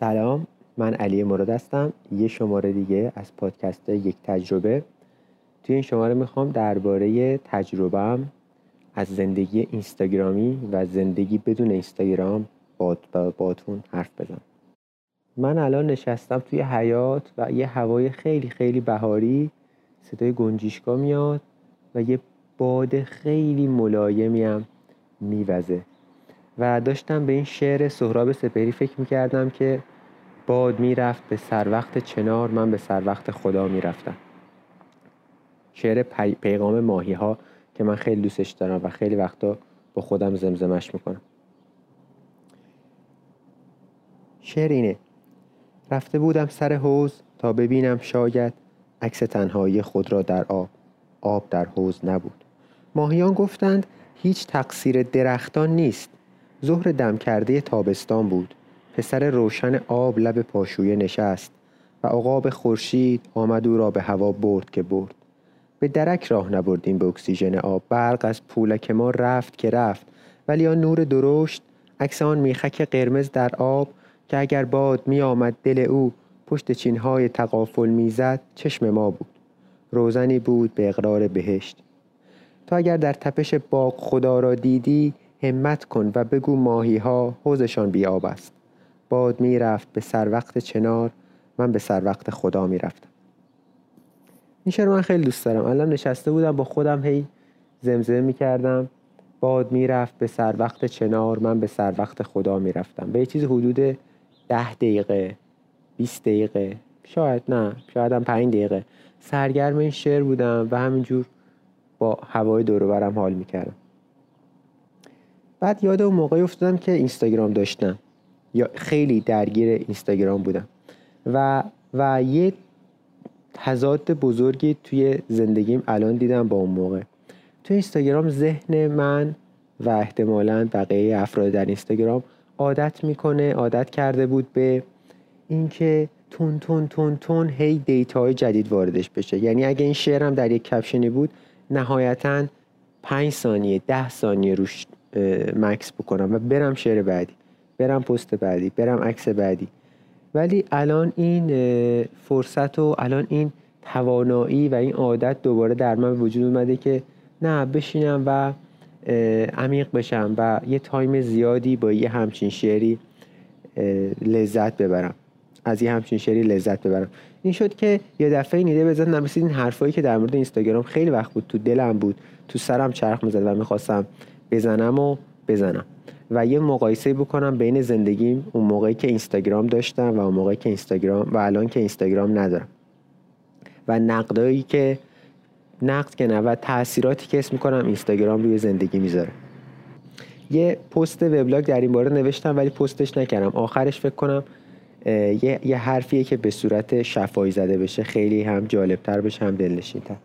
سلام من علی مراد هستم یه شماره دیگه از پادکست یک تجربه. توی این شماره می‌خوام درباره تجربهم از زندگی اینستاگرامی و زندگی بدون اینستاگرام با باتون حرف بزنم. من الان نشستم توی حیات و یه هوای خیلی خیلی بهاری صدای گنجیشکا میاد و یه باد خیلی ملایمی هم میوزه. و داشتم به این شعر سهراب سپهری فکر می‌کردم که باد می‌رفت به سر وقت چنار من به سر وقت خدا می‌رفتم. شعر پیغام ماهی ها که من خیلی دوستش دارم و خیلی وقتا با خودم زمزمش می‌کنم. شعر اینه رفته بودم سر حوز تا ببینم شاید عکس تنهایی خود را در آب آب در حوز نبود. ماهیان گفتند هیچ تقصیر درختان نیست. ظهر دم کرده تابستان بود. پسر روشن آب لب پاشویه نشست و عقاب خورشید آمد او را به هوا برد که برد. به درک راه نبردیم به اکسیژن آب. برق از پولک ما رفت که رفت. ولی آن نور درشت عکس آن میخک قرمز در آب که اگر باد می آمد دل او پشت چینهای تقافل می‌زد چشم ما بود. روزنی بود به اقرار بهشت. تو اگر در تپش باغ خدا را دیدی همت کن و بگو ماهی ها حوزشان بیاب است. باد می‌رفت به سر وقت چنار من به سر وقت خدا می‌رفتم. این شعر من خیلی دوست دارم. الان نشسته بودم با خودم هی زمزمه می‌کردم. باد می‌رفت به سر وقت چنار من به سر وقت خدا می‌رفتم. به یه چیز حدود ده دقیقه 20 دقیقه شاید نه شاید هم 5 دقیقه. سرگرم این شعر بودم و همینجور با هوای دور برم حال می‌کردم. بعد یاد اون موقعی افتادم که اینستاگرام داشتم. یا خیلی درگیر اینستاگرام بودم. و و یه تضاد بزرگی توی زندگیم الان دیدم با اون موقع. توی اینستاگرام ذهن من و احتمالا بقیه افراد در اینستاگرام عادت می‌کنه عادت کرده بود به اینکه تون تون تون تون هی دیتاهای جدید واردش بشه. یعنی اگه این شعرم در یک کپشنی بود نهایتا پنج ثانیه ده ثانیه روش مکس بکنم و برم شعر بعدی برم پست بعدی برم عکس بعدی. ولی الان این فرصت و الان این توانایی و این عادت دوباره در من وجود اومده که نه بشینم و عمیق بشم و یه تایم زیادی با یه همچین شعری لذت ببرم. از یه همچین شعری لذت ببرم. این شد که یه دفعه نیده بزنم مثل این حرفایی که در مورد اینستاگرام خیلی وقت بود تو دلم بود تو سرم چرخ می‌زد و می‌خواستم بزنم و بزنم. و یه مقایسه بکنم بین زندگیم اون موقعی که اینستاگرام داشتم و اون موقعی که اینستاگرام و الان که اینستاگرام ندارم. و نقدایی که نقد که نه و تاثیراتی که اسم می‌کنم اینستاگرام روی زندگی می‌ذاره. یه پست وبلاگ در این باره نوشتم ولی پستش نکردم. آخرش فکر کنم یه, یه حرفیه که به صورت شفایی زده بشه. خیلی هم جالبتر بشه هم دلنشینتر.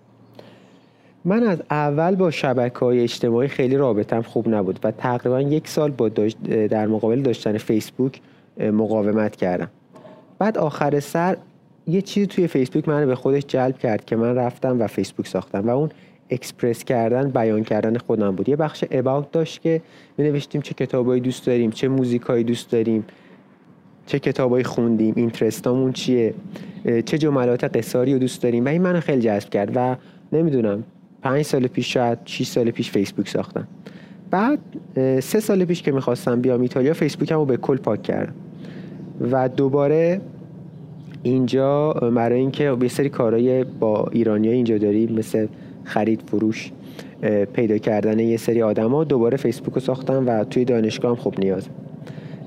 من از اول با شبکه های اجتماعی خیلی رابطم خوب نبود و تقریبا یک سال با در مقابل داشتن فیسبوک مقاومت کردم. بعد آخر سر یه چیزی توی فیسبوک من به خودش جلب کرد که من رفتم و فیسبوک ساختم و اون اکسپرس کردن بیان کردن خودم بود. یه بخش اباوت داشت که می نوشتیم چه کتابایی دوست داریم چه موزیکایی دوست داریم چه کتابایی خوندیم اینترستامون چیه چه جملات قصاری رو دوست داریم و این منو خیلی جذب کرد و نمی‌دونم پنج سال پیش شاید 6 سال پیش فیسبوک ساختم. بعد سه سال پیش که می‌خواستم بیام ایتالیا فیسبوکم رو به کل پاک کردم. و دوباره اینجا برای اینکه یه سری کارهای با ایرانی اینجا داریم مثل خرید فروش پیدا کردن یه سری آدما دوباره فیسبوک رو ساختم و توی دانشگاه هم خب نیاز.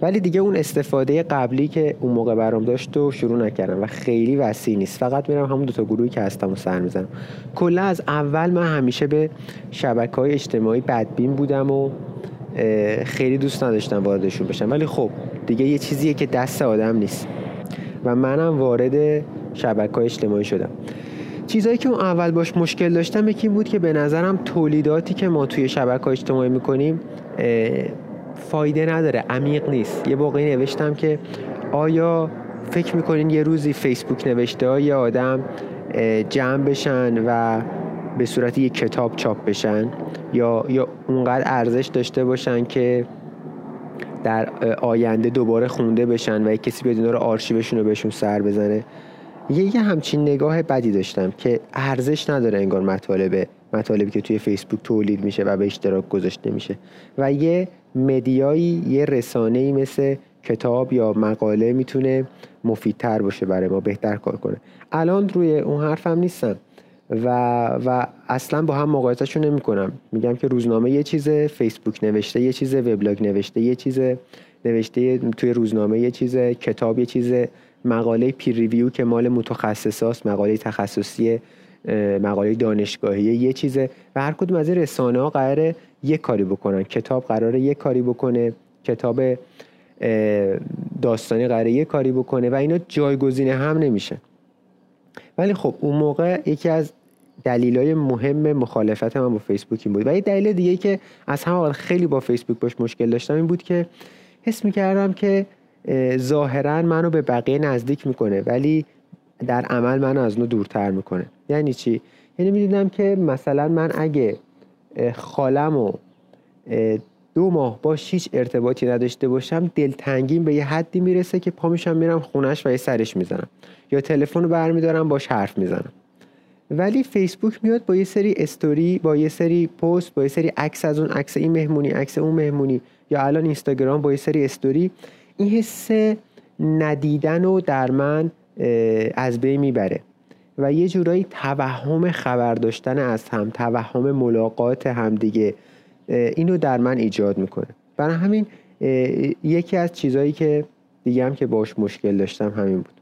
ولی دیگه اون استفاده قبلی که اون موقع برام داشت و شروع نکردم و خیلی وسیع نیست. فقط میرم همون دو تا گروهی که هستم و سر می‌زنم. کلا از اول من همیشه به شبکه های اجتماعی بدبین بودم و خیلی دوست نداشتم واردشون بشم. ولی خب دیگه یه چیزیه که دست آدم نیست. و منم وارد شبکه های اجتماعی شدم. چیزایی که اون اول باش مشکل داشتم یکی بود که به نظرم تولیداتی که ما توی شبکه اجتماعی می‌کنیم فایده نداره عمیق نیست. یه واقعی نوشتم که آیا فکر می‌کنین یه روزی فیسبوک نوشته های آدم جمع بشن و به صورت یک کتاب چاپ بشن؟ یا یا اونقدر ارزش داشته باشن که در آینده دوباره خونده بشن و کسی بیاد اینا رو آرشیوشون رو بهشون سر بزنه؟ یه, یه همچین نگاه بدی داشتم که ارزش نداره انگار مطالب مطالبی که توی فیسبوک تولید میشه و به اشتراک گذاشته میشه. و یه مدیایی یه رسانه‌ای مثل کتاب یا مقاله می‌تونه مفیدتر باشه برای ما بهتر کار کنه. الان روی اون حرفم نیستم و, و اصلا با هم مقایسهشون نمی کنم میگم که روزنامه یه چیزه فیسبوک نوشته یه چیزه وبلاگ نوشته یه چیزه نوشته توی روزنامه یه چیزه کتاب یه چیزه. مقاله پیر ریویو که مال متخصصاست مقاله تخصصی مقاله دانشگاهی یه چیزه و هر کدوم از این رسانه ها قراره یه کاری بکنن. کتاب قراره یه کاری بکنه کتاب داستانی قراره یه کاری بکنه و اینا جایگزین هم نمیشه. ولی خب اون موقع یکی از دلیلای مهم مخالفت من با فیسبوک این بود و یه دلیل دیگه که از همه خیلی با فیسبوک باش مشکل داشتم این بود که حس می‌کردم که ظاهرا منو به بقیه نزدیک می‌کنه ولی در عمل منو از اونو دورتر می‌کنه. یعنی چی؟ یعنی می‌دیدم که مثلا من اگه خالم و دو ماه با هیچ ارتباطی نداشته باشم دلتنگیم به یه حدی می‌رسه که پا میشم میرم خونش و یه سرش می‌زنم. یا تلفن رو برمیدارم باش حرف می‌زنم. ولی فیسبوک میاد با یه سری استوری با یه سری پست با یه سری عکس از اون عکس این مهمونی عکس اون مهمونی. یا الان اینستاگرام با یه سری استوری. این حس ندیدن و در من از بین می‌بره و یه جورایی توهم خبر داشتن از هم توهم ملاقات همدیگه اینو در من ایجاد می‌کنه. برای همین یکی از چیزهایی که دیگه هم که باش مشکل داشتم همین بود.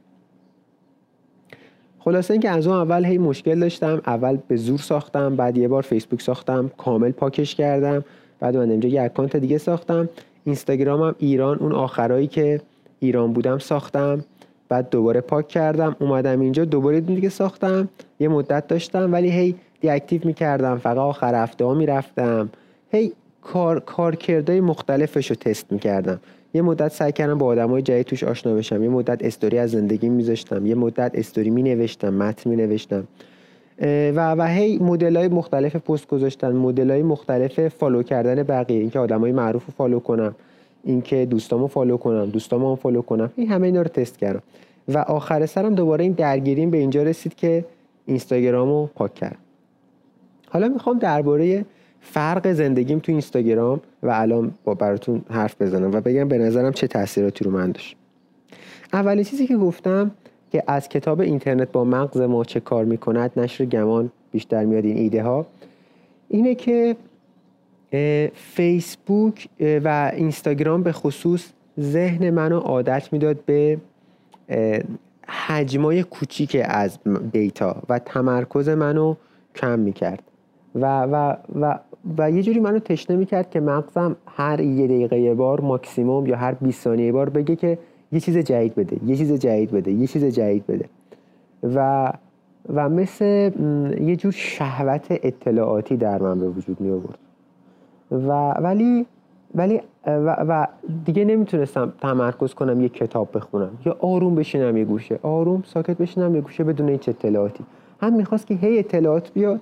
خلاصه اینکه از اون اول هی مشکل داشتم اول به زور ساختم بعد یه بار فیسبوک ساختم کامل پاکش کردم بعد من اینجا یه اکانت دیگه ساختم. اینستاگرامم ایران اون آخرایی که ایران بودم ساختم. بعد دوباره پاک کردم اومدم اینجا دوباره دیگه ساختم. یه مدت داشتم ولی هی deactive می‌کردم. فقط آخر هفته ها می‌رفتم. هی کار کارکردهای مختلفش رو تست می‌کردم. یه مدت سعی کردم با آدمای جدید توش آشنا بشم. یه مدت استوری از زندگی میذاشتم. یه مدت استوری می نوشتم متن می نوشتم و و هی مدل های مختلف پست گذاشتن مدل های مختلف follow کردن بقیه. اینکه آدمای معروف رو follow کنم اینکه دوستامو follow کنم دوستامو follow کنم. این همه اینا رو تست کردم. و آخر سرم دوباره این درگیریم به اینجا رسید که اینستاگرامو پاک کردم. حالا می‌خوام درباره فرق زندگیم تو اینستاگرام و الان با براتون حرف بزنم و بگم به نظرم چه تاثیراتی رو من داشت. اولین چیزی که گفتم که از کتاب اینترنت با مغز ما چه کار می‌کند نشر گمان بیشتر میاد این ایده ها اینه که فیسبوک و اینستاگرام به خصوص ذهن منو عادت می‌داد به حجمای کوچیک از دیتا و تمرکز منو کم می‌کرد. و, و, و, و یه جوری منو تشنه می‌کرد که مغزم هر یه دقیقه یه بار ماکسیموم یا هر 20 ثانیه بار بگه که یه چیز جدید بده یه چیز جدید بده یه چیز جدید بده. و و مثل یه جور شهوت اطلاعاتی در من به وجود می آورد و ولی ولی و, و دیگه نمی‌تونستم تمرکز کنم یه کتاب بخونم. یا آروم بشینم یه گوشه. آروم ساکت بشینم یه گوشه بدون هیچ اطلاعاتی. هم می‌خواست که هی اطلاعات بیاد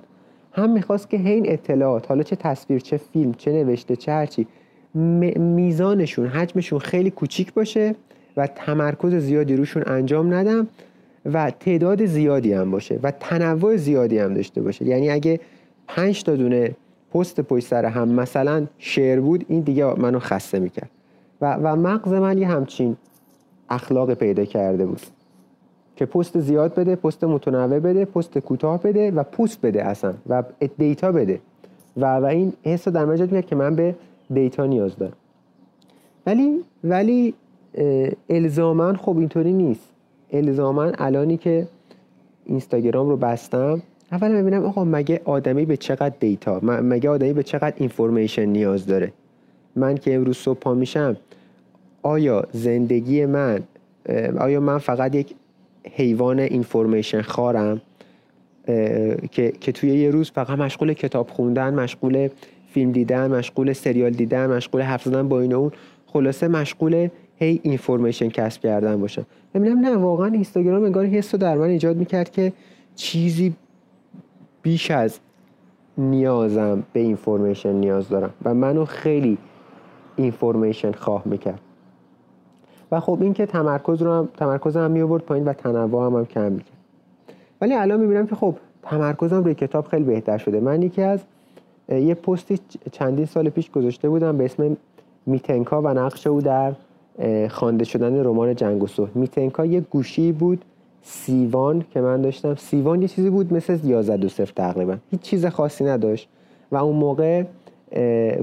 هم می‌خواست که این اطلاعات حالا چه تصویر چه فیلم چه نوشته چه هرچی میزانشون حجمشون خیلی کوچیک باشه. و تمرکز زیادی روشون انجام ندم و تعداد زیادی هم باشه و تنوع زیادی هم داشته باشه. یعنی اگه پنج تا دونه پست پشت سر هم مثلا شعر بود این دیگه منو خسته می‌کرد. و, و مغز من یه همچین اخلاق پیدا کرده بود که پست زیاد بده پست متنوع بده پست کوتاه بده و پست بده اصلا و دیتا بده. و, و این حس در مجد میاد که من به دیتا نیاز دارم. ولی ولی الزاما خب اینطوری نیست. الزاما الانی که اینستاگرام رو بستم اول ببینم آقا مگه آدمی به چقدر data مگه آدمی به چقدر information نیاز داره؟ من که امروز صبح پا میشم آیا زندگی من آیا من فقط یک حیوان information خوارم؟ که, که توی یه روز فقط مشغول کتاب خوندن مشغول فیلم دیدن مشغول سریال دیدن مشغول حرف زدن با این اون خلاصه مشغول هی information کسب کردن باشم ببینم نه واقعا اینستاگرام انگار حس رو در من ایجاد می‌کرد که چیزی بیش از نیازم به اینفورمیشن نیاز دارم و منو خیلی اینفورمیشن خواه می‌کرد. و خب این که تمرکز رو هم تمرکز هم می پایین و تنوع هم, هم کم می‌کرد. ولی الان می‌بینم که خب تمرکزم روی کتاب خیلی بهتر شده. من یکی از یه پستی چندین سال پیش گذاشته بودم به اسم میتنکا و نقش او در خوانده شدن رمان جنگ و صلح. میتنکا یه گوشی بود C1 که من داشتم. C1 یه چیزی بود مثل 11 دو صفر تقریبا. هیچ چیز خاصی نداشت. و اون موقع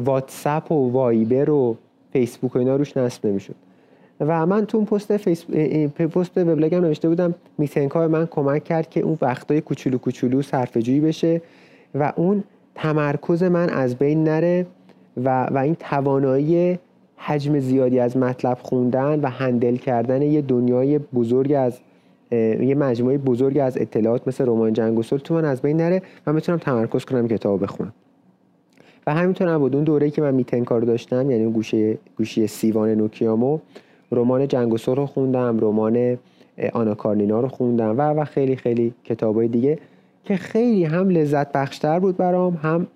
واتساپ و وایبر و فیسبوک و اینا روش نصب نمی‌شد. و من تو اون پست فیس پست وبلاگم نوشته بودم میتنکا من کمک کرد که اون وقتای کوچولو کوچولو صرفه‌جویی بشه و اون تمرکز من از بین نره و, و این توانایی حجم زیادی از مطلب خوندن و هندل کردن یه دنیای بزرگ از یه مجموعه بزرگ از اطلاعات مثل رمان جنگ و تو من از بین نره و بتونم تمرکز کنم کتاب بخونم. و همینطور بود اون دوره‌ای که من میتن کار داشتم یعنی اون گوشه گوشی سیوان نوکیامو رمان جنگ و رو خوندم رمان آنا کارنینا رو خوندم و و خیلی خیلی کتابای دیگه که خیلی هم لذت بخشتر بود برام هم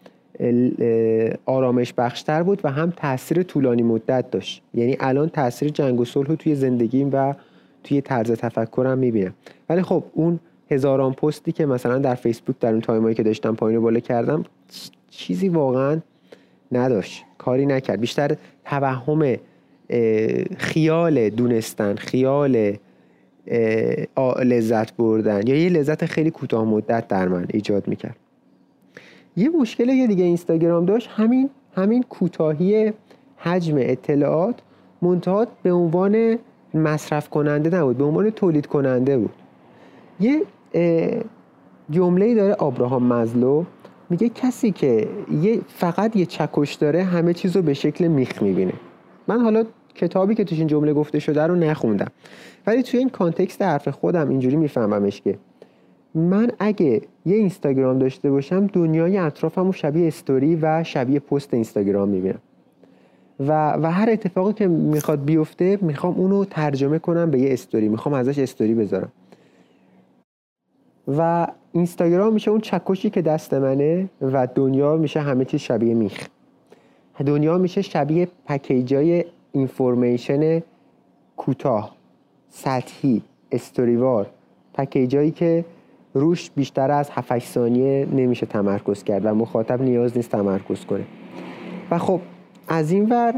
آرامش بخشتر بود و هم تاثیر طولانی مدت داشت. یعنی الان تاثیر جنگ و صلح توی زندگیم و توی طرز تفکرم می‌بینم. ولی خب اون هزاران پستی که مثلا در فیسبوک در اون تایمایی که داشتم پایین بالا کردم چیزی واقعا نداشت. کاری نکرد. بیشتر توهم خیال دونستن خیال لذت بردن. یا یه لذت خیلی کوتاه مدت در من ایجاد می‌کرد. یه مشکل یه دیگه اینستاگرام داشت همین همین کوتاهی حجم اطلاعات منتها به عنوان مصرف کننده نبود به عنوان تولید کننده بود. یه جمله داره آبراهام مزلو میگه کسی که یه فقط یه چکش داره همه چیز رو به شکل میخ می‌بینه. من حالا کتابی که توش این جمله گفته شده رو نخوندم. ولی توی این context حرف خودم اینجوری میفهممش که من اگه یه اینستاگرام داشته باشم دنیای اطرافم رو شبیه استوری و شبیه پست اینستاگرام می‌بینم. و, و هر اتفاقی که می‌خواد بیفته می‌خوام اونو ترجمه کنم به یه استوری. می‌خوام ازش استوری بذارم. و اینستاگرام میشه اون چکشی که دست منه و دنیا میشه همه چیز شبیه میخ. دنیا میشه شبیه پکیجای اینفورمیشن کوتاه سطحی استوریوار. پکیجایی که روش بیشتر از 7 ثانیه نمیشه تمرکز کرد و مخاطب نیاز نیست تمرکز کنه. و خب از این ور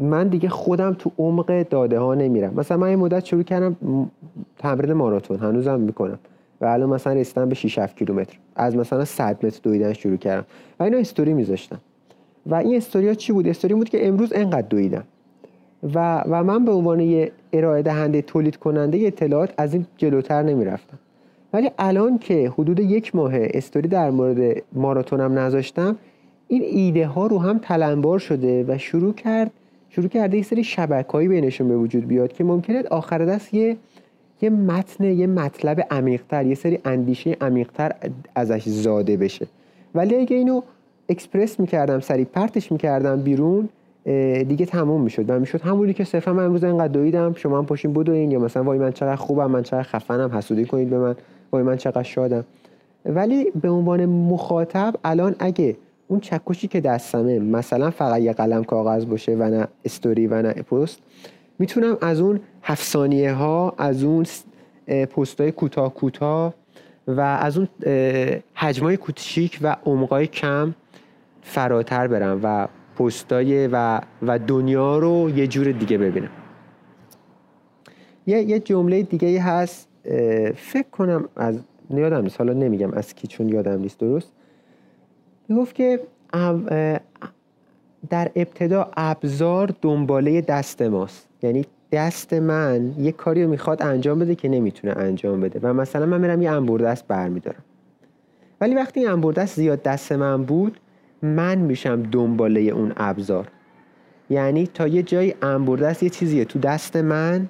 من دیگه خودم تو عمق داده ها نمیرم. مثلا من یه مدت شروع کردم تمرین ماراتون هنوزم می‌کنم. و الان مثلا رسیدم به 6 7 کیلومتر. از مثلا 100 متر دویدن شروع کردم. و اینا استوری میذاشتم و این استوریا چی بود؟ استوری بود که امروز انقدر دویدم. و, و من به عنوان یه ارائه دهنده تولید کننده اطلاعات از این جلوتر نمی‌رفتم. ولی الان که حدود یک ماه استوری در مورد ماراتونم نذاشتم این ایده ها رو هم تلمبار شده و شروع کرد شروع کرده یه سری شبکه‌ای بینشون به وجود بیاد که ممکنه آخر دست یه یه متن یه مطلب عمیقتر یه سری اندیشه عمیقتر ازش زاده بشه. ولی اگه اینو اکسپرس می‌کردم سریع پرتش می‌کردم بیرون دیگه تموم می‌شد و می‌شد همونی که صرفا من امروز اینقدر دویدم شما هم پاشین بدوین یا مثلا وای من چقدر خوبم من چقدر خفنم حسودی کنید به من. وای من چقدر شادم. ولی به عنوان مخاطب الان اگه اون چکشی که دستمه مثلا فقط یه قلم کاغذ باشه و نه استوری و نه پست می‌تونم از اون هفت ثانیه ها از اون پست های کوتاه کوتاه و از اون حجمای کوچیک و عمقای کم فراتر برم و پستای و و دنیا رو یه جور دیگه ببینم. یه یه جمله دیگه هست فکر کنم از یادم نیست. حالا نمیگم از کی چون یادم نیست درست. می‌گفت که در ابتدا ابزار دنباله دست ماست. یعنی دست من یه کاری رو می‌خواد انجام بده که نمی‌تونه انجام بده. و مثلا من میرم یه انبوردست برمیدارم. ولی وقتی این انبوردست زیاد دست من بود من میشم دنباله اون ابزار. یعنی تا یه جایی انبوردست یه چیزیه تو دست من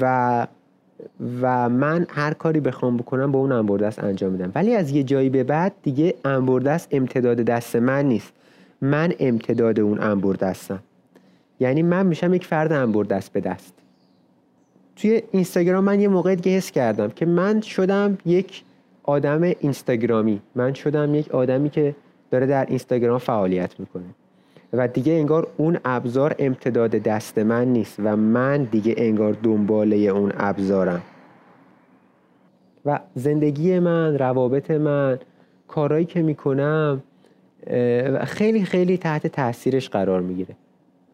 و و من هر کاری بخوام بکنم با اون انبوردست انجام میدم. ولی از یه جایی به بعد دیگه انبوردست امتداد دست من نیست. من امتداد اون انبوردستم یعنی من میشم یک فرد انبر دست به دست. توی اینستاگرام من یه موقع دیگه حس کردم که من شدم یک آدم اینستاگرامی. من شدم یک آدمی که داره در اینستاگرام فعالیت می‌کنه. و دیگه انگار اون ابزار امتداد دست من نیست و من دیگه انگار دنباله اون ابزارم. و زندگی من روابط من کارهایی که می‌کنم خیلی خیلی تحت تاثیرش قرار می‌گیره.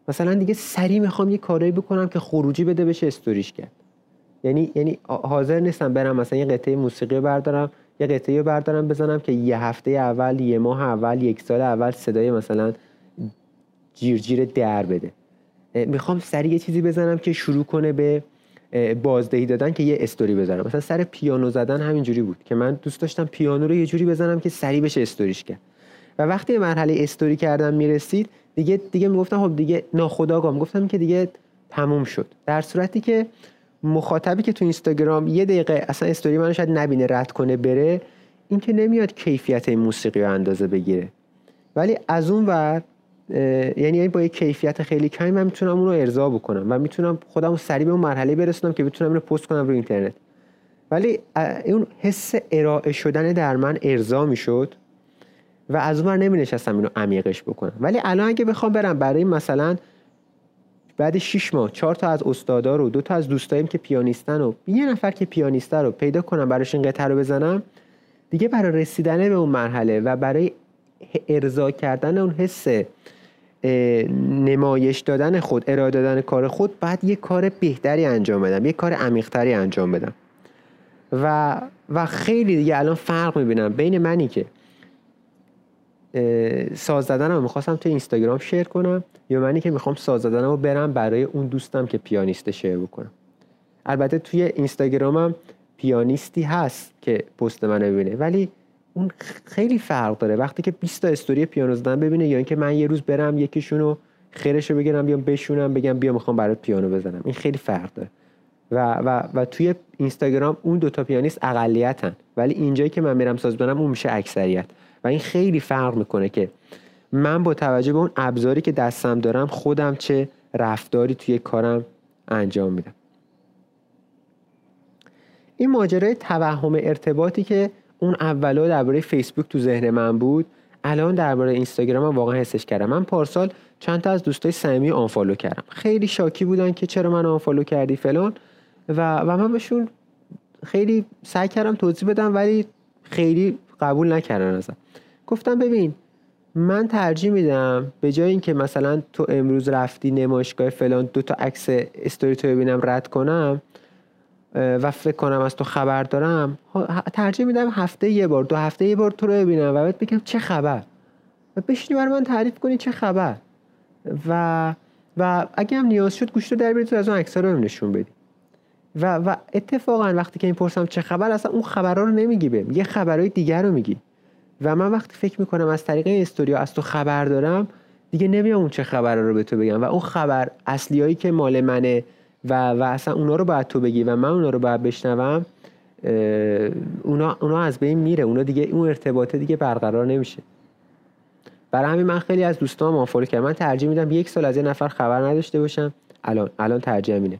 مثلا دیگه سریع می‌خوام یه کارایی بکنم که خروجی بده بشه استوریش کرد. یعنی یعنی حاضر نیستم برم مثلا یه قطعه موسیقی بردارم یه قطعه بردارم بزنم که یه هفته اول یه ماه اول یک سال اول صدای مثلا جیرجیر در بده. می‌خوام سریع یه چیزی بزنم که شروع کنه به بازدهی دادن که یه استوری بذارم مثلا سر پیانو زدن همینجوری بود که من دوست داشتم پیانو رو یه جوری بزنم که سریع بشه استوریش کرد. و وقتی مرحله استوری کردن می‌رسید دیگه دیگه می‌گفتم خب دیگه ناخداگاه گفتم که دیگه تموم شد. در صورتی که مخاطبی که تو اینستاگرام یه دقیقه اصلا استوری منو شاید نبینه رد کنه بره این که نمیاد کیفیت این موسیقی رو اندازه بگیره. ولی از اون ور یعنی با یک کیفیت خیلی کمی من می‌تونم اون رو ارضا بکنم و می‌تونم خودم سریع به اون مرحله برسونم که بتونم اینو پست کنم روی اینترنت. ولی اون حس ارائه شدن در من ارضا می‌شد و از اون نمی نشستم اینو عمیقش بکنم. ولی الان اگه بخوام برم برای مثلا بعد 6 ماه چهار تا از استادا رو دو تا از دوستایم که پیانیستن و یه نفر که پیانیسته رو پیدا کنم براش این قطعه رو بزنم دیگه برای رسیدن به اون مرحله و برای ارضا کردن اون حس نمایش دادن خود ارائه دادن کار خود بعد یه کار بهتری انجام بدم یه کار عمیقتری انجام بدم. و و خیلی دیگه الان فرق می‌بینم بین منی که ساز زدنم رو می‌خواستم تو اینستاگرام شیر کنم یا منی که می‌خوام ساز زدنم رو برم برای اون دوستم که پیانیست شیر بکنم. البته توی اینستاگرامم پیانیستی هست که پست من ببینه ولی اون خیلی فرق داره. وقتی که 20 تا استوری پیانو زدن ببینه یا اینکه من یه روز برم یکیشونو خیرشو بگیرم بیام بشونم بگم بیا می‌خوام برات پیانو بزنم. این خیلی فرق داره. و, و, و توی اینستاگرام اون دوتا پیانیست اقلیتن. ولی اینجایی که من میرم ساز بزنم اون میشه اکثریت. و این خیلی فرق می‌کنه که من با توجه به اون ابزاری که دستم دارم خودم چه رفتاری توی کارم انجام میدم. این ماجرای توهم ارتباطی که اون اولا درباره فیسبوک تو ذهن من بود. الان درباره اینستاگرام واقعا حسش کردم. من پارسال چند تا از دوستای صمیمی آنفالو کردم. خیلی شاکی بودن که چرا من آنفالو کردی فلان. و و من بهشون خیلی سعی کردم توضیح بدم ولی خیلی قبول نکردن ازم. گفتم ببین من ترجیح میدم به جای اینکه مثلا تو امروز رفتی نمایشگاه فلان دو تا عکس استوری تو ببینم رد کنم و فکر کنم از تو خبر دارم. ترجیح میدم هفته یه بار دو هفته یه بار تو رو ببینم و بهت بگم چه خبر. و بشینی برای من تعریف کنی چه خبر. و و اگه هم نیاز شد گوشتو در بیاری تو از اون عکس‌ها رو نشون بدی. و و اتفاقا وقتی که این پرسم چه خبر اصلا اون خبرها رو نمیگی بهم یه خبرهای دیگر رو میگی. و من وقتی فکر می‌کنم از طریق استوریا از تو خبر دارم دیگه نمیام اون چه خبر رو به تو بگم. و اون خبر اصلیایی که مال منه و, و اصلا اونا رو باید تو بگی و من اونا رو باید بشنوم اونا, اونا از بین میره. اونا دیگه اون ارتباطه دیگه برقرار نمیشه. برای همین من خیلی از دوستان آنفالو کردم. من ترجیح میدم یک سال از یه نفر خبر نداشته باشم. الان الان ترجیح اینه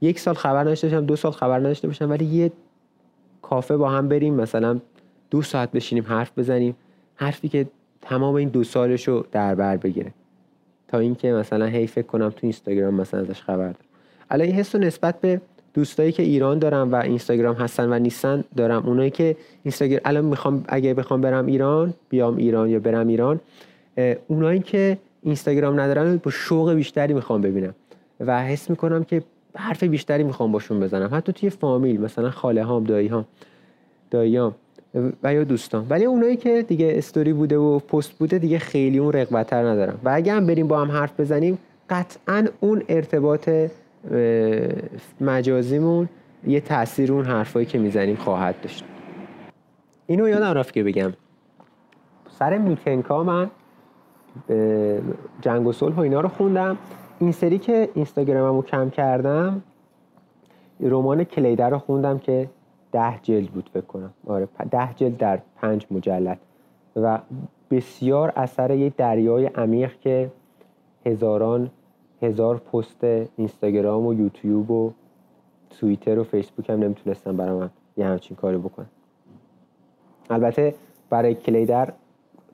یک سال خبر نداشته باشم دو سال خبر نداشته باشم ولی یه کافه با هم بریم مثلا دو ساعت بشینیم حرف بزنیم. حرفی که تمام این دو سالش رو در بر بگیره. تا اینکه مثلا هی فکر کنم تو اینستاگرام مثلا ازش خبر دارم. الان این حس نسبت به دوستایی که ایران دارم و اینستاگرام هستن و نیستن دارم. اونایی که اینستاگرام الان می‌خوام اگه بخوام برم ایران بیام ایران یا برم ایران اونایی که اینستاگرام ندارن با شوق بیشتری می‌خوام ببینم. و حس می‌کنم که حرف بیشتری می‌خوام باشون بزنم. حتی توی فامیل مثلا خاله هام دایی هام داییام و یا دوستان. ولی اونایی که دیگه استوری بوده و پست بوده دیگه خیلی اون رقبتر ندارم. و اگه هم بریم با هم حرف بزنیم قطعا اون ارتباط مجازیمون یه تاثیر اون حرفایی که می‌زنیم خواهد داشت. اینو یادم رفت که بگم. سر میتنکا من جنگ و صلح و اینا رو خوندم. این سری که اینستاگراممو کم کردم رمان کلیدر رو خوندم که ده جلد بود فکر کنم. آره ده جلد در پنج مجلد. و بسیار اثر یه دریای عمیق که هزاران هزار پست اینستاگرام و یوتیوب و توییتر و فیسبوک هم نمی‌تونستم برای من یه همچین کاری بکنم. البته برای کلیدر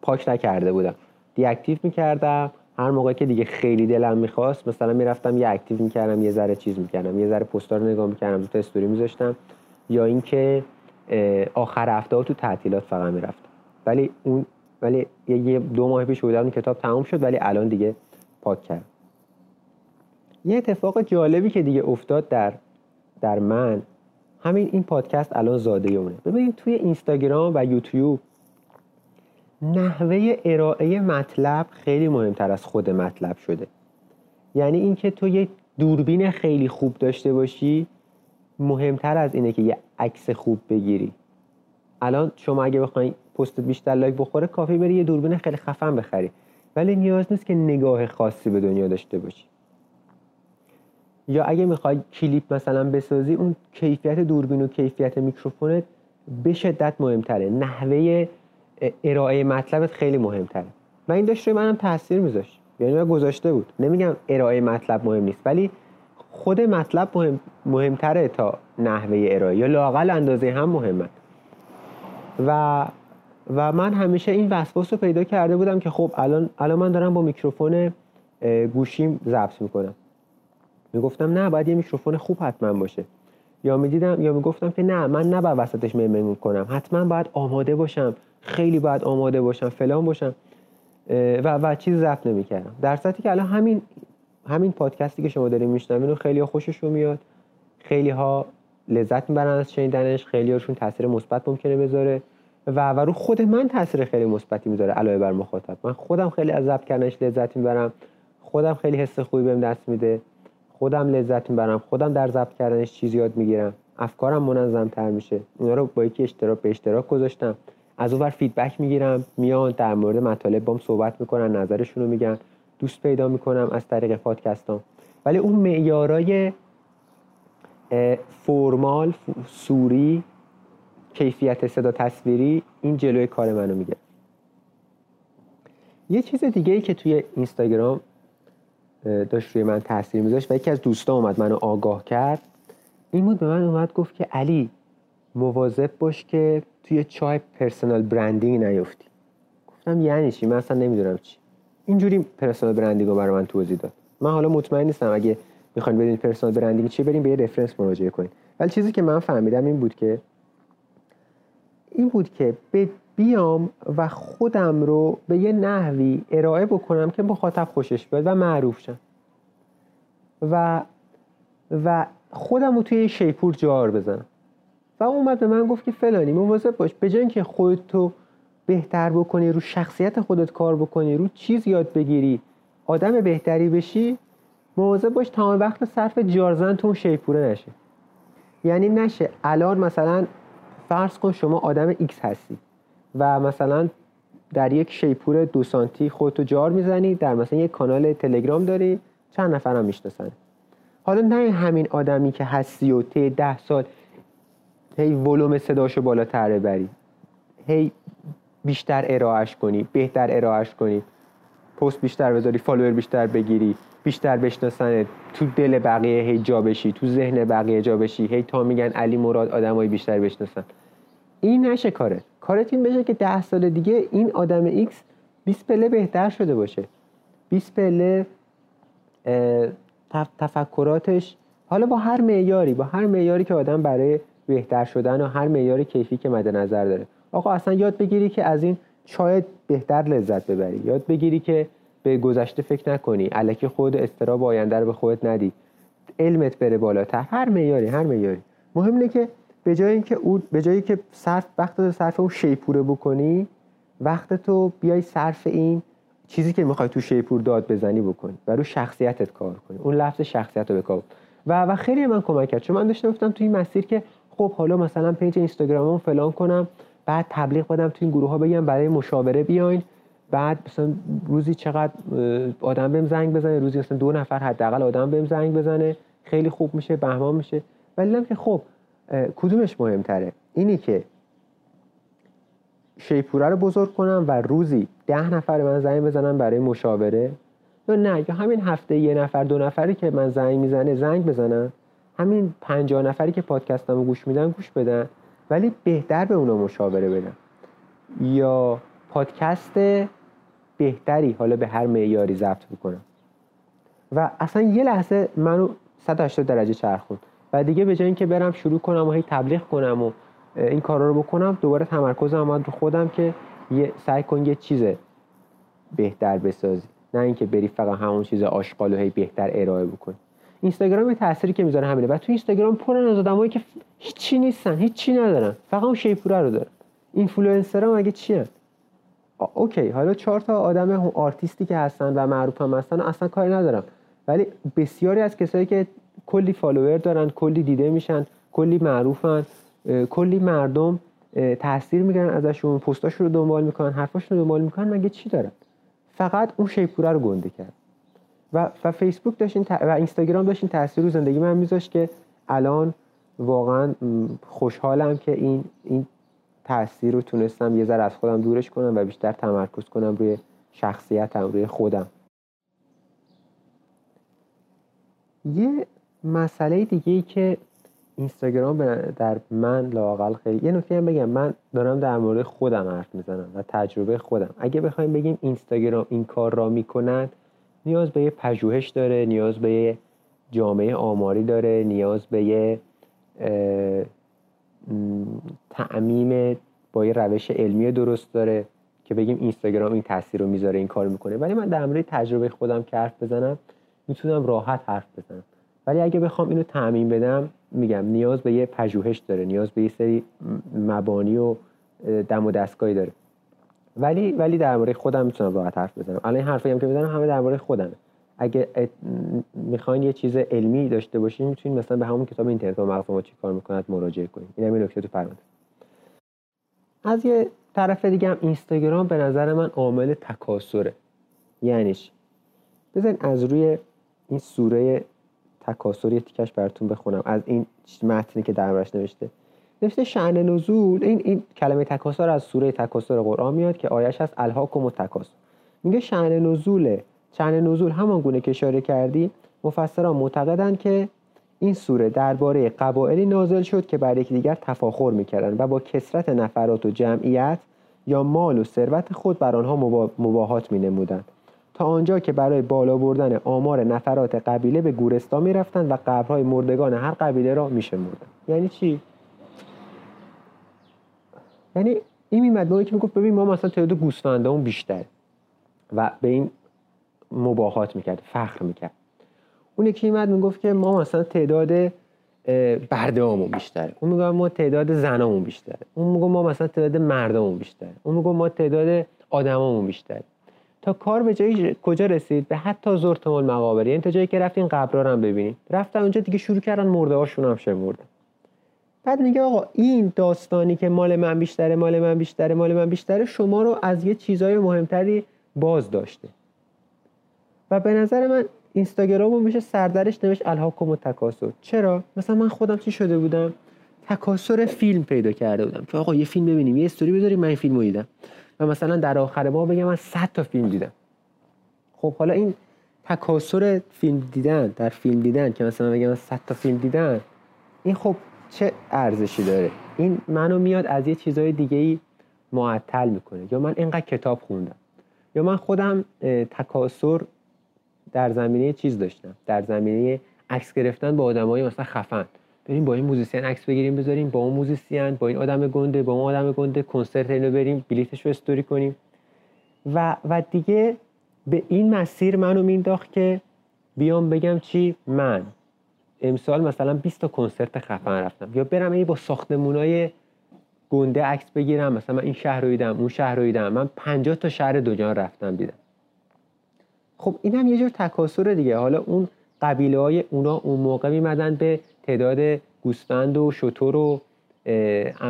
پاک نکرده بودم. deactive می‌کردم هر موقع که دیگه خیلی دلم می‌خواست مثلا می‌رفتم یه active می‌کردم یه ذره چیز می‌کردم یه ذره پستا رو نگاه می‌کردم تو استوری میذاشتم یا اینکه آخر هفته تو تعطیلات فقط می‌رفتم. ولی اون ولی یه دو ماه پیش بودم کتاب تموم شد ولی الان دیگه پاک کرد یه اتفاق جالبی که دیگه افتاد در در من همین این پادکست الان زاده اونه ببینید توی اینستاگرام و یوتیوب نحوه ارائه مطلب خیلی مهمتر از خود مطلب شده. یعنی اینکه تو یه دوربین خیلی خوب داشته باشی مهمتر از اینه که یه عکس خوب بگیری. الان شما اگه بخواید پست بیشتر like بخوره کافی بری یه دوربین خیلی خفن بخری. ولی نیاز نیست که نگاه خاصی به دنیا داشته باشی. یا اگه می‌خوای کلیپ مثلا بسازی اون کیفیت دوربین و کیفیت میکروفونت به شدت مهمتره. نحوه ارائه مطلبت خیلی مهمتره. و این داشت روی منم تاثیر میذاشت. یعنی من گذاشته بود. نمیگم ارائه مطلب مهم نیست ولی خود مطلب مهم مهمتره تا نحوه ارائه. یا لاقل اندازه هم مهمه و و من همیشه این وسواس رو پیدا کرده بودم که خب الان الان من دارم با میکروفون گوشیم ضبط می‌کنم. می‌گفتم نه باید یه میکروفون خوب حتما باشه. یا می‌دیدم یا می‌گفتم که نه من نه باید وسطش میمون کنم. حتما باید آماده باشم. خیلی باید آماده باشم فلان باشم. و و چیز ضبط نمی‌کردم. در صورتی که الان همین همین پادکستی که شما دارین میشنوین رو خیلی خوششون میاد. خیلی ها لذت می‌برن از شنیدنش خیلی هاشون تاثیر مثبت ممکنه بذاره. و و رو خود من تاثیر خیلی مثبتی می‌ذاره علاوه بر مخاطب. من خودم خیلی از ضبط کردنش لذت می‌برم. خودم خیلی حس خوبی بهم دست میده. خودم لذت می‌برم. خودم در ضبط کردنش چیزی یاد می‌گیرم. افکارم منظم تر میشه. اونا رو با یکی اشتراک به اشتراک گذاشتم. از اونور فیدبک می‌گیرم. میان در مورد مطالب بام صحبت می‌کنن نظرشون رو میگن. دوست پیدا می‌کنم از طریق پادکستام. ولی اون معیارای فرمال سوری کیفیت صدا تصویری این جلوی کار منو میگه یه چیز دیگه ای که توی اینستاگرام داشت روی من تاثیر میذاشت و یکی از دوستان اومد منو آگاه کرد. این بود به من اومد گفت که علی مواظب باش که توی چاه personal branding نیفتی. گفتم یعنی چی؟ من اصلا نمی‌دونم چی. اینجوری personal branding رو برای من توضیح داد. من حالا مطمئن نیستم اگه می‌خواین بدونین personal branding چیه برین به یه reference مراجعه کنین. ولی چیزی که من فهمیدم این بود که این بود که به بیام و خودم رو به یه نحوی ارائه بکنم که مخاطب خوشش بیاد و معروف شم. و و خودم رو توی شیپور جار بزنم. و اومد به من گفت که فلانی مواظب باش. به جای اینکه خودتو بهتر بکنی رو شخصیت خودت کار بکنی رو چیز یاد بگیری آدم بهتری بشی مواظب باش تمام وقت صرف جارزن تو شیپوره نشه. یعنی نشه. الان مثلا فرض کن شما آدم X هستی. و مثلا در یک شیپور دو سانتی خودتو جار می‌زنی در مثلا یک کانال تلگرام داری چند نفر هم می‌شناسن. حالا نه همین آدمی که هستی و ته ده سال هی ولوم صداشو بالاتر بری هی بیشتر ارائهش کنی بهتر ارائهش کنی. پست بیشتر بذاری follower بیشتر بگیری بیشتر بشناسن. تو دل بقیه هی جا بشی تو ذهن بقیه جا بشی. هی تا میگن علی مراد آدمای بیشتر بشناسن. این نشه کارت. کارت این بشه که ده سال دیگه این آدم X 20 پله بهتر شده باشه. 20 پله تفکراتش حالا با هر معیاری با هر معیاری که آدم برای بهتر شدن و هر معیار کیفی که مد نظر داره. آقا اصلا یاد بگیری که از این چای بهتر لذت ببری. یاد بگیری که به گذشته فکر نکنی. الکی خود استراب آینده رو به خودت ندی. علمت بره بالاتر. هر معیاری هر معیاری. مهم اینه که به جای اینکه او به جایی که صرف وقت تو صرف اون شیپوره بکنی وقت تو بیای صرف این چیزی که می‌خوای تو شیپور داد بزنی بکنی و رو شخصیتت کار کنی. اون لفظ شخصیت رو بکار و و خیلی من کمک کرد. چون من داشتم گفتم تو این مسیر که خب حالا مثلا پیج اینستاگرامم فلان کنم بعد تبلیغ بدم تو این گروه ها بگم برای مشاوره بیاین. بعد مثلا روزی چقدر آدم بهم زنگ بزنه روزی مثلا دو نفر حداقل آدم بهم زنگ بزنه. خیلی خوب میشه بهمان میشه. ولی که خب کدومش مهمتره؟ اینی که شیپوره رو بزرگ کنم و روزی ده نفر من زنگ بزنم برای مشاوره؟ یا نه یا همین هفته یه نفر دو نفری که من زنگ می‌زنه زنگ بزنم همین پنجاه نفری که پادکستم گوش میدن گوش بدن. ولی بهتر به اونا مشاوره بدم یا پادکست بهتری حالا به هر معیاری ضبط بکنم و اصلا یه لحظه منو 180 درجه چرخوند. و دیگه به جای اینکه برم شروع کنم و هی تبلیغ کنم و این کارا رو بکنم دوباره تمرکزم آمد رو خودم که یه سعی کن یه چیز بهتر بسازی. نه اینکه بری فقط همون چیز آشغال و هی بهتر ارائه بکنی. اینستاگرام یه تأثیری که می‌ذاره همینه. و تو اینستاگرام پرن از آدمایی که هیچی نیستن هیچی ندارن. فقط اون شیپوره رو دارن. اینفلوئنسرها مگه چی OK. حالا چهار تا آدم آرتیستی که هستن و معروف هم هستن اصلا کاری ندارم. ولی بسیاری از کسایی که کلی فالوور دارن کلی دیده میشن کلی معروفن کلی مردم تاثیر می‌گیرن ازشون پستاشون رو دنبال می‌کنن حرفاشون رو دنبال می‌کنن مگه چی دارن؟ فقط اون شیپوره رو گنده کرد. و, و فیسبوک داشتین و اینستاگرام داشتین تاثیر رو زندگی من میذاشت که الان واقعا خوشحالم که این این تاثیر رو تونستم یه ذره از خودم دورش کنم و بیشتر تمرکز کنم روی شخصیتم روی خودم. یه مسئله دیگه ای که اینستاگرام در من لاقل خیلی یه نکته هم بگم من دارم در مورد خودم حرف می‌زنم و تجربه خودم. اگه بخوایم بگیم اینستاگرام این کار را می‌کنن نیاز به یه پژوهش داره نیاز به یه جامعه آماری داره نیاز به یه تعمیم با یه روش علمی درست داره که بگیم اینستاگرام این تاثیر رو می‌ذاره این کار می‌کنه. ولی من در مورد تجربه خودم که حرف بزنم می‌تونم راحت حرف بزنم. ولی اگه بخوام اینو تعمین بدم میگم نیاز به یه پژوهش داره نیاز به یه سری مبانی و دم و دستگاهی داره. ولی ولی در مورد خودم می‌تونم راحت حرف بزنم. الان این حرفایی هم که بزنم همه در مورد خودمه. اگه می‌خواین یه چیز علمی داشته باشین می‌تونید مثلا به همون کتاب اینترنت و مغز ما چی کار می‌کند مراجعه کنید این هم نکته تو پرونده. از یه طرف دیگه هم اینستاگرام به نظر من عامل تکاسره یعنیش بزن از روی این سوره تکاسر یه تیکش براتون بخونم. از این متنی که دربارش نوشته. نوشته شعن نزول. این این کلمه تکاسر از سوره تکاسر قرآن میاد که آیش از الهاکم و تکاسر میگه شعن نزول. شعن نزول همان گونه که اشاره کردی مفسران معتقدند که این سوره درباره قبایلی نازل شد که بر یکدیگر تفاخر می‌کردند و با کسرت نفرات و جمعیت یا مال و ثروت خود بر آنها مباهات مینمودند. تا آنجا که برای بالا بردن آمار نفرات قبیله به گورستان می‌رفتند و قبرهای مردگان هر قبیله را میشمردند. یعنی چی؟ یعنی این میمد به که می‌گفت ببین ما مثلا تعداد گوسفندامون بیشتر و به این مباهات می‌کرد فخر می‌کرد. اون یکی میمد می‌گفت که ما مثلا تعداد برده بیشتره. اون میگه ما تعداد زنامون بیشتره. اون میگه ما مثلا تعداد مردمون بیشتره. اون میگه ما تعداد آدمامون بیشتره. تا کار به جایی کجا رسید؟ به حتی زرتم المقابر یعنی تا جایی که رفتین قبرا هم ببینید رفتن اونجا دیگه شروع کردن مرده هاشون هم شمردن بعد میگه آقا این داستانی که مال من بیشتره مال من بیشتره مال من بیشتره شما رو از یه چیزای مهمتری باز داشته. و به نظر من اینستاگرام رو میشه سردرش نوشت الهاکم و تکاسر چرا؟ مثلا من خودم چی شده بودم؟ تکاسر فیلم پیدا کرده بودم. که آقا یه فیلم ببینیم یه استوری بذاریم من این فیلم رو دیدم. مثلا در آخر ما بگم من 100 تا فیلم دیدم. خب حالا این تکاثر فیلم دیدن در فیلم دیدن که مثلا بگم من 100 تا فیلم دیدن این خب چه ارزشی داره؟ این منو میاد از یه چیزای دیگه ای معطل می‌کنه. یا من اینقدر کتاب خوندم یا من خودم تکاثر در زمینه چیز داشتم در زمینه عکس گرفتن با آدمای مثلا خفن. بریم با این musician عکس بگیریم بذاریم با اون musician با این آدم گنده با اون آدم گنده کنسرت اینو بریم بلیتش رو استوری کنیم. و و دیگه به این مسیر منو مینداخت که بیام بگم چی؟ من امسال مثلا 20 تا کنسرت خفن رفتم. یا برم این با ساختمونای گنده عکس بگیرم مثلا من این شهر رو دیدم اون شهر رو دیدم. من 50 تا شهر دنیا رفتم دیدم. خب این هم یه جور تکاسر دیگه. حالا اون قبیله های اونا اون موقع میمدن به تعداد گوسفند و شطور و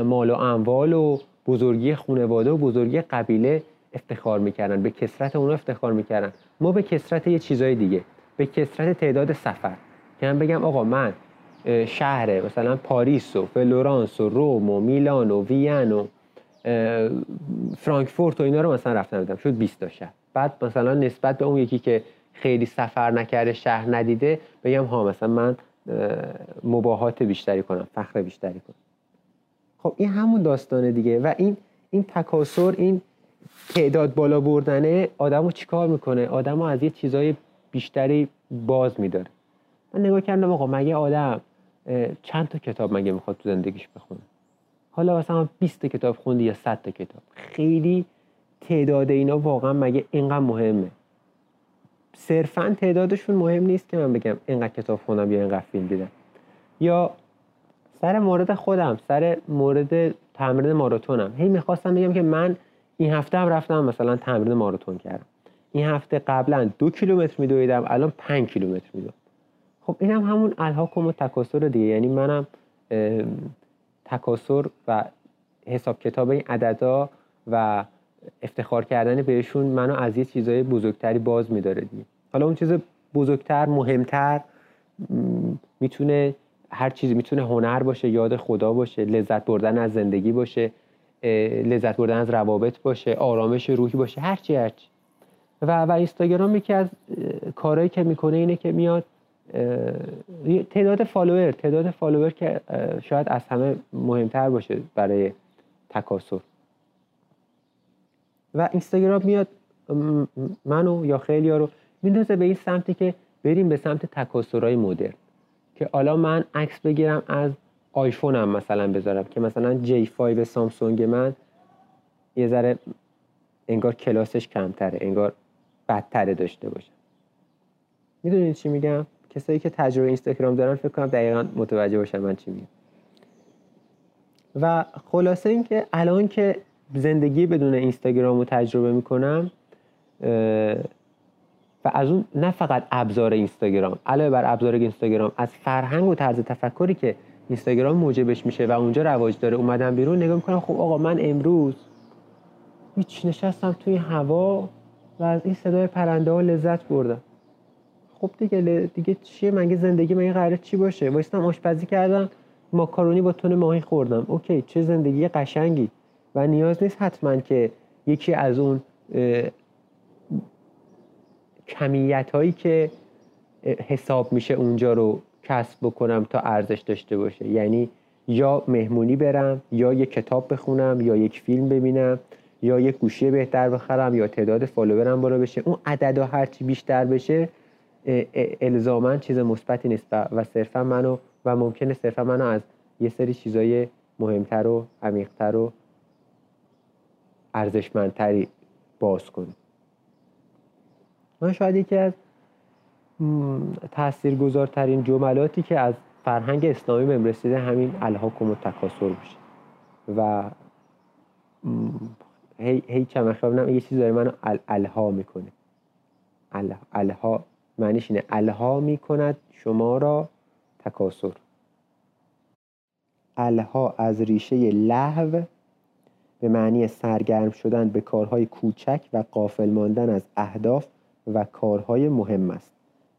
مال و اموال و بزرگی خانواده و بزرگی قبیله افتخار می‌کردن. به کثرت اونا افتخار می‌کردن. ما به کثرت یه چیزای دیگه. به کثرت تعداد سفر. که من بگم آقا من شهر مثلا پاریس و فلورانس و روم و میلان و وین و فرانکفورت و اینا رو مثلا رفتم دیدم. شد 20 تا شهر. بعد مثلا نسبت به اون یکی که خیلی سفر نکرده شهر ندیده بگم ها مثلا من مباهات بیشتری کنم فخر بیشتری کنم. خب این همون داستانه دیگه. و این این تکاسر این تعداد بالا بردنه آدمو چیکار می‌کنه؟ آدمو از یه چیزای بیشتری باز میداره. من نگاه کردم آقا مگه آدم چند تا کتاب مگه می‌خواد تو زندگیش بخونه؟ حالا مثلا 20 کتاب خوندی یا 100 تا کتاب. خیلی تعداد اینا واقعا مگه اینقدر مهمه؟ صرفا تعدادشون مهم نیست که من بگم اینقدر کتاب خوندم یا اینقدر فیلم دیدم. یا سر مورد خودم سر مورد تمرین ماراتونم. هی می‌خواستم بگم که من این هفته هم رفتم مثلا تمرین ماراتون کردم. این هفته قبلا دو کیلومتر میدویدم الان پنج کیلومتر میدوم. خب اینم هم همون الهاکم و تکاسر دیگه. یعنی منم تکاسر و حساب کتاب این عددا و افتخار کردن بهشون منو از یه چیزای بزرگتری باز میداره دیگه. حالا اون چیز بزرگتر مهمتر می‌تونه هر چیزی می‌تونه هنر باشه یاد خدا باشه لذت بردن از زندگی باشه لذت بردن از روابط باشه آرامش روحی باشه هرچی هرچی و و اینستاگرام یکی از کارهایی که می‌کنه اینه که میاد تعداد follower تعداد follower که شاید از همه مهمتر باشه برای تکاسر و اینستاگرام میاد منو یا خیلی ها رو میندازه به این سمتی که بریم به سمت تکاسرهای مدرن که حالا من عکس بگیرم از آیفونم مثلا بذارم که مثلا جی 5 سامسونگ من یه ذره انگار کلاسش کمتره انگار بدتره داشته باشه. می‌دونید چی میگم؟ کسایی که تجربه اینستاگرام دارن فکر کنم دقیقا متوجه باشن من چی میگم. و خلاصه اینکه الان که زندگی بدون اینستاگرام رو تجربه می‌کنم و از اون نه فقط ابزار اینستاگرام علاوه بر ابزار اینستاگرام از فرهنگ و طرز تفکری که اینستاگرام موجبش میشه و اونجا رواج داره اومدم بیرون نگاه می‌کنم خب آقا من امروز هیچ نشستم توی هوا و از این صدای پرنده ها لذت بردم. خب دیگه دیگه چیه؟ مگه زندگی مگه قراره چی باشه؟ وایستم آشپزی کردم ماکارونی با تون ماهی خوردم. اوکی چه زندگی قشنگی. و نیاز نیست حتما که یکی از اون کمیت هایی که حساب میشه اونجا رو کسب بکنم تا ارزش داشته باشه. یعنی یا مهمونی برم یا یک کتاب بخونم یا یک فیلم ببینم یا یک گوشی بهتر بخرم یا تعداد فالوورم بالا بشه. اون عدد و هرچی بیشتر بشه الزاما چیز مثبتی نیست و صرفا منو و ممکنه صرفا منو از یه سری چیزای مهمتر و عمیقتر و ارزشمندتری باز کنه من شاید یکی از تاثیرگذارترین جملاتی که از فرهنگ اسلامی بهم رسیده همین الهاکم و تکاسر باشه و هی, هی چند یه چیز داره منو الها می‌کنه. الها معنیش اینه. الها می‌کند شما را تکاسر الها از ریشه لحو به معنی سرگرم شدن به کارهای کوچک و قافل ماندن از اهداف و کارهای مهم است.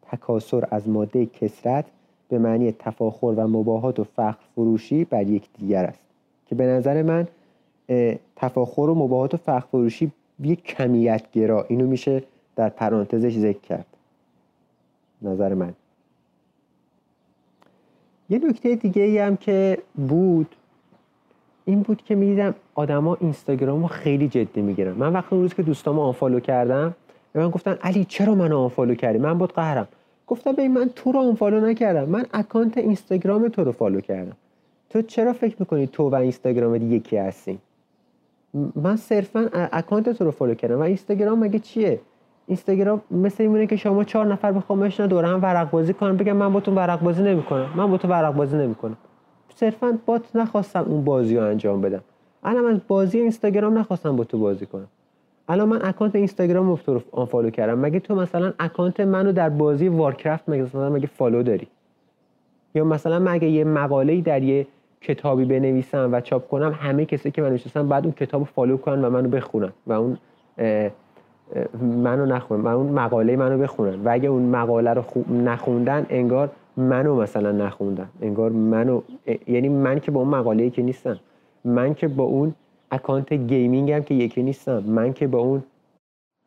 تکاسر از ماده کسرت به معنی تفاخر و مباهات و فخر فروشی بر دیگر است که به نظر من تفاخر و مباهات و فخر فروشی یک کمیت گرا. اینو میشه در پرانتزش ذکر کرد. نظر من. یه نکته دیگه ای هم که بود این بود که می‌دیدم آدما اینستاگرام رو خیلی جدی می‌گیرن. من وقتی روز که دوستامو آنفالو کردم به من گفتن علی چرا منو unfollow کردی؟ من بات قهرم. گفتم ببین من تو رو unfollow نکردم. من account اینستاگرام تو رو unfollow کردم. تو چرا فکر می‌کنی تو و اینستاگرامت یکی هستین من صرفا account تو رو unfollow کردم. و اینستاگرام مگه چیه؟ اینستاگرام مثل اینه که شما چهار نفر بخوان بشینن دور هم ورق بازی کنن بگم من با تو ورق بازی نمی‌کنم. من با تو ورق بازی نمی‌کنم. صرفا بات نخواستم اون بازی رو انجام بدم. الان از بازی اینستاگرام نخواستم با تو بازی کنم. الان من account اینستاگرام رو unfollow کردم. مگه تو مثلا account منو در بازی وارکرافت مگه مثلا مگه follow داری؟ یا مثلا مگه یه مقاله در یه کتابی بنویسم و چاپ کنم همه کسی که منو می‌شناسن باید اون کتاب follow کنن و منو بخونن و اون منو نخونن و اون مقاله منو بخونن. و اگه اون مقاله رو نخوندن انگار منو مثلا نخوندن. انگار منو یعنی من که با اون مقاله که نیستم. من که با اون account gaming هم که یکی نیستم من که با اون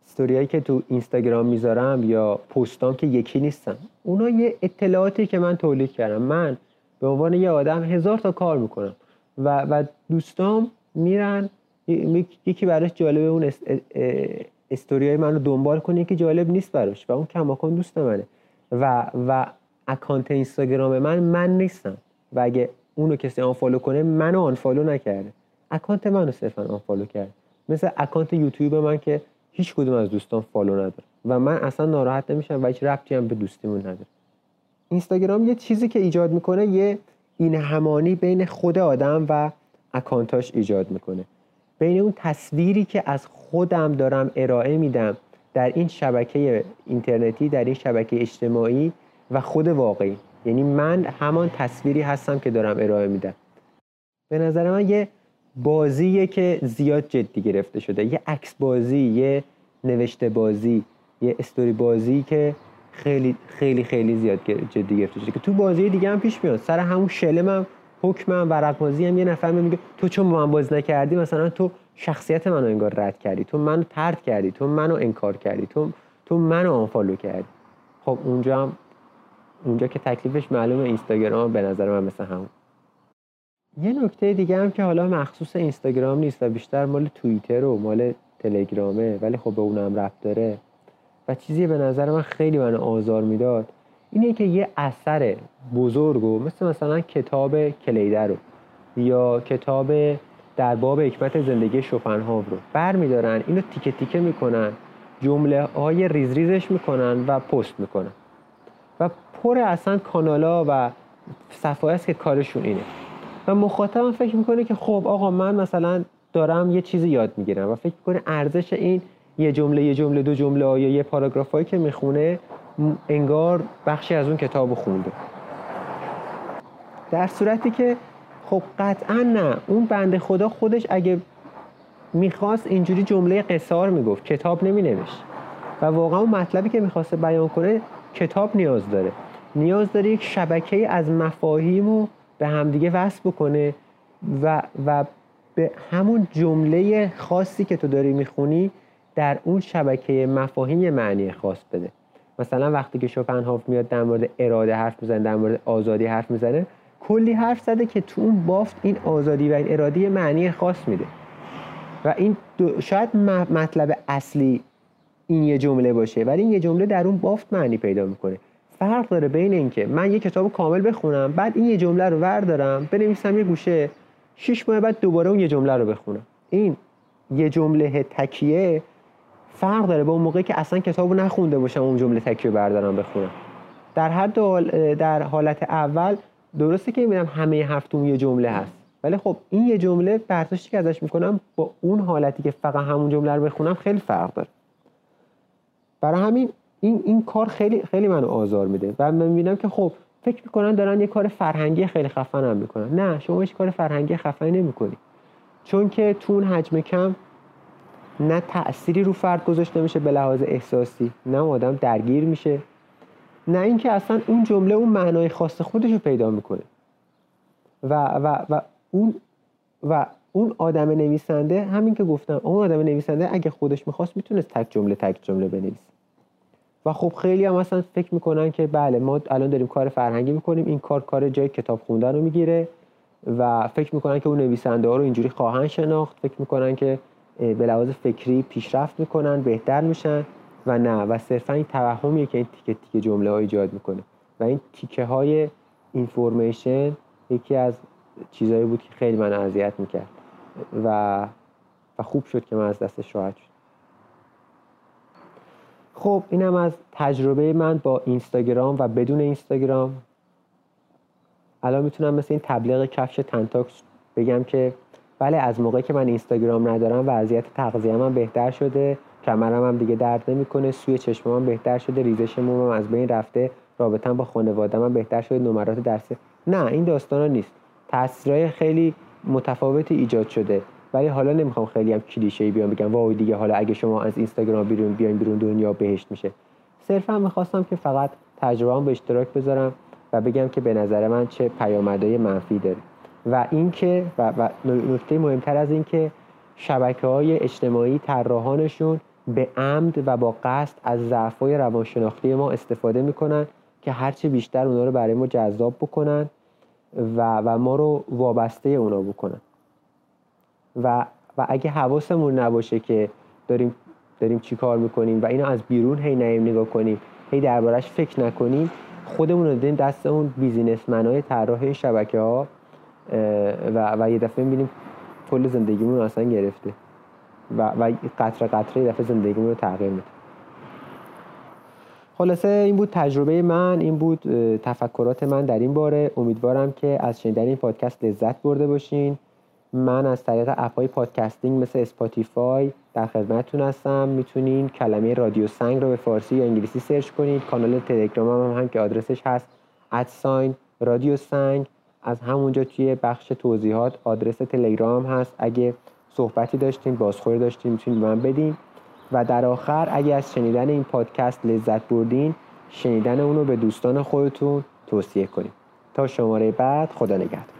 استوریایی که تو اینستاگرام می‌ذارم یا پستام که یکی نیستم. اونا یه اطلاعاتی که من تولید کردم. من به عنوان یه آدم هزار تا کار می‌کنم و, و دوستام میرن یکی براش جالبه اون استوریای من رو دنبال کنه که جالب نیست براش و اون کماکان دوست منه. و و account اینستاگرام من من نیستم. و اگه اونو کسی unfollow کنه منو unfollow نکرده. account منو صرفا unfollow کرد. مثل account یوتیوب من که هیچ کدوم از دوستان follow نداره و من اصلا ناراحت نمیشم و هیچ ربطی هم به دوستیمون نداره اینستاگرام یه چیزی که ایجاد می‌کنه یه این همانی بین خود آدم و account اش ایجاد می‌کنه. بین اون تصویری که از خودم دارم ارائه میدم در این شبکه اینترنتی در این شبکه اجتماعی و خود واقعی. یعنی من همان تصویری هستم که دارم ارائه میدم. به نظر من یه بازیه که زیاد جدی گرفته شده. یه عکس بازی یه نوشته بازی یه استوری بازی که خیلی خیلی خیلی زیاد جدی گرفته شده. که تو بازی دیگه هم پیش میاد. سر همون شلمم حکمم ورق بازی هم یه نفر میگه تو چون من بازی نکردی مثلا تو شخصیت منو انگار رد کردی. تو منو ترد کردی. تو منو انکار کردی. تو تو منو آنفالو کردی. خب اونجا هم اونجا که تکلیفش معلومه اینستاگرام به نظر من مثل همون. یه نکته دیگه هم که حالا مخصوص اینستاگرام نیست و بیشتر مال توییتر و مال تلگرامه ولی خب به اونم ربط داره. و چیزی به نظر من خیلی من آزار می‌داد اینه که یه اثر بزرگ و مثل مثلا کتاب کلیده رو یا کتاب در باب حکمت زندگی شوپنهاور رو بر میدارن اینو تیکه تیکه می‌کنن جمله های ریز ریزش می‌کنن و پست می‌کنن. و پر اصلا کانالا و صفحه است که کارشون اینه. و مخاطبم فکر می‌کنه که خب آقا من مثلا دارم یه چیزی یاد می‌گیرم و فکر می‌کنه ارزش این یه جمله یه جمله دو جمله یا یه پاراگراف هایی که می‌خونه انگار بخشی از اون کتاب خونده. در صورتی که خب قطعا نه. اون بند خدا خودش اگه می‌خواست اینجوری جمله قصار می‌گفت. کتاب نمینوشت. و واقعا اون مطلبی که می‌خواسته بیان کنه کتاب نیاز داره. نیاز داره یک شبکه از مفاهیم رو به همدیگه وصل بکنه و, و به همون جمله خاصی که تو داری می‌خونی در اون شبکه مفاهیم معنی خاص بده. مثلا وقتی که شوپنهاف میاد در مورد اراده حرف می‌زنه در مورد آزادی حرف می‌زنه کلی حرف زده که تو اون بافت این آزادی و این اراده معنی خاص میده. و این شاید مطلب اصلی این یه جمله باشه. ولی این یه جمله در اون بافت معنی پیدا می‌کنه. فرق داره بین اینکه من یه کتاب کامل بخونم بعد این یه جمله رو وردارم بنویسم یه گوشه شش ماه بعد دوباره اون یه جمله رو بخونم. این یه جمله تکیه فرق داره با اون موقعی که اصلا کتابو نخونده باشم اون جمله تکیه بردارم بخونم. در حد در حالت اول درسته که می‌بینم همه هفتم یه جمله هست. ولی خب این یه جمله برداشتی که ازش می‌کنم با اون حالتی که فقط همون جمله رو بخونم خیلی فرق داره. برای همین این این کار خیلی خیلی منو آزار میده. و من می‌بینم که خب فکر می‌کنن دارن یه کار فرهنگی خیلی خفن هم می‌کنن. نه شما هیچ کار فرهنگی خفنی نمی‌کنی. چون که تو اون حجم کم نه تأثیری رو فرد گذاشته میشه به لحاظ احساسی نه آدم درگیر میشه نه اینکه اصلا اون جمله اون معنای خاص خودش رو پیدا می‌کنه. و, و, و اون و اون آدم نویسنده همین که گفتم اون آدم نویسنده اگه خودش می‌خواست می‌تونست تک جمله تک جمله بنویسه. و خب خیلی هم اصلا فکر می‌کنن که بله ما الان داریم کار فرهنگی می‌کنیم این کار کار جای کتاب خوندن رو می‌گیره و فکر می‌کنن که اون نویسنده ها رو اینجوری خواهند شناخت فکر می‌کنن که به لحاظ فکری پیشرفت می‌کنن بهتر میشن و نه. و صرفا این توهمیه که این تیکه تیکه جمله ها ایجاد می‌کنه. و این تیکه های اینفورمیشن یکی از چیزهایی بود که خیلی من اذیت می‌کرد. و و خوب شد که من از دستش راحت شد خب اینم از تجربه من با اینستاگرام و بدون اینستاگرام. الان می‌تونم مثل این تبلیغ کفش تنتاکس بگم که بله از موقعی که من اینستاگرام ندارم وضعیت تغذیه من بهتر شده کمرم هم دیگه درد نمی‌کنه سوی چشمم هم بهتر شده ریزش مومم از بین رفته رابطم با خانواده من بهتر شده نمرات درسی نه این داستانا نیست. تاثیرای خیلی متفاوتی ایجاد شده. ولی حالا نمی‌خوام خیلی هم کلیشه ای بیام بگم. وای دیگه حالا اگه شما از اینستاگرام بیرون بیاین بیرون دنیا بهشت میشه. صرفا می‌خواستم که فقط تجربه به اشتراک بذارم و بگم که به نظر من چه پیامدهای منفی داره. و اینکه و, و نکته مهمتر از اینکه شبکه های اجتماعی طراحانشون به عمد و با قصد از ضعف‌های روانشناختی ما استفاده می‌کنن که هرچه بیشتر اونا رو برای ما جذاب بکنن و, و ما رو وابسته اونا بکنن. و و اگه حواسمون نباشه که داریم داریم چی کار می‌کنیم و اینو از بیرون هی نیم نگاه کنیم هی دربارش فکر نکنیم خودمون رو دادیم دست اون بیزینسمن های طراح شبکه ها و, و یه دفعه می‌بینیم کل زندگیمون اصلا گرفته. و, و قطره قطره یه دفعه زندگیمون رو تغییر میده. خلاصه این بود تجربه من این بود تفکرات من در این باره. امیدوارم که از شنیدن این پادکست لذت برده باشین. من از طریق app ای podcasting مثل اسپاتیفای در خدمتتون هستم. می‌تونین کلمه رادیو سنگ رو به فارسی یا انگلیسی search کنید. کانال تلگرام هم, هم که آدرسش هست. at sign رادیو سنگ. از همونجا توی بخش توضیحات آدرس تلگرام هست. اگه صحبتی داشتین بازخوری داشتین می‌تونید من بدین. و در آخر اگه از شنیدن این پادکست لذت بردین شنیدن اونو به دوستان خودتون توصیه کنید تا شماره بعد خدا نگهدار.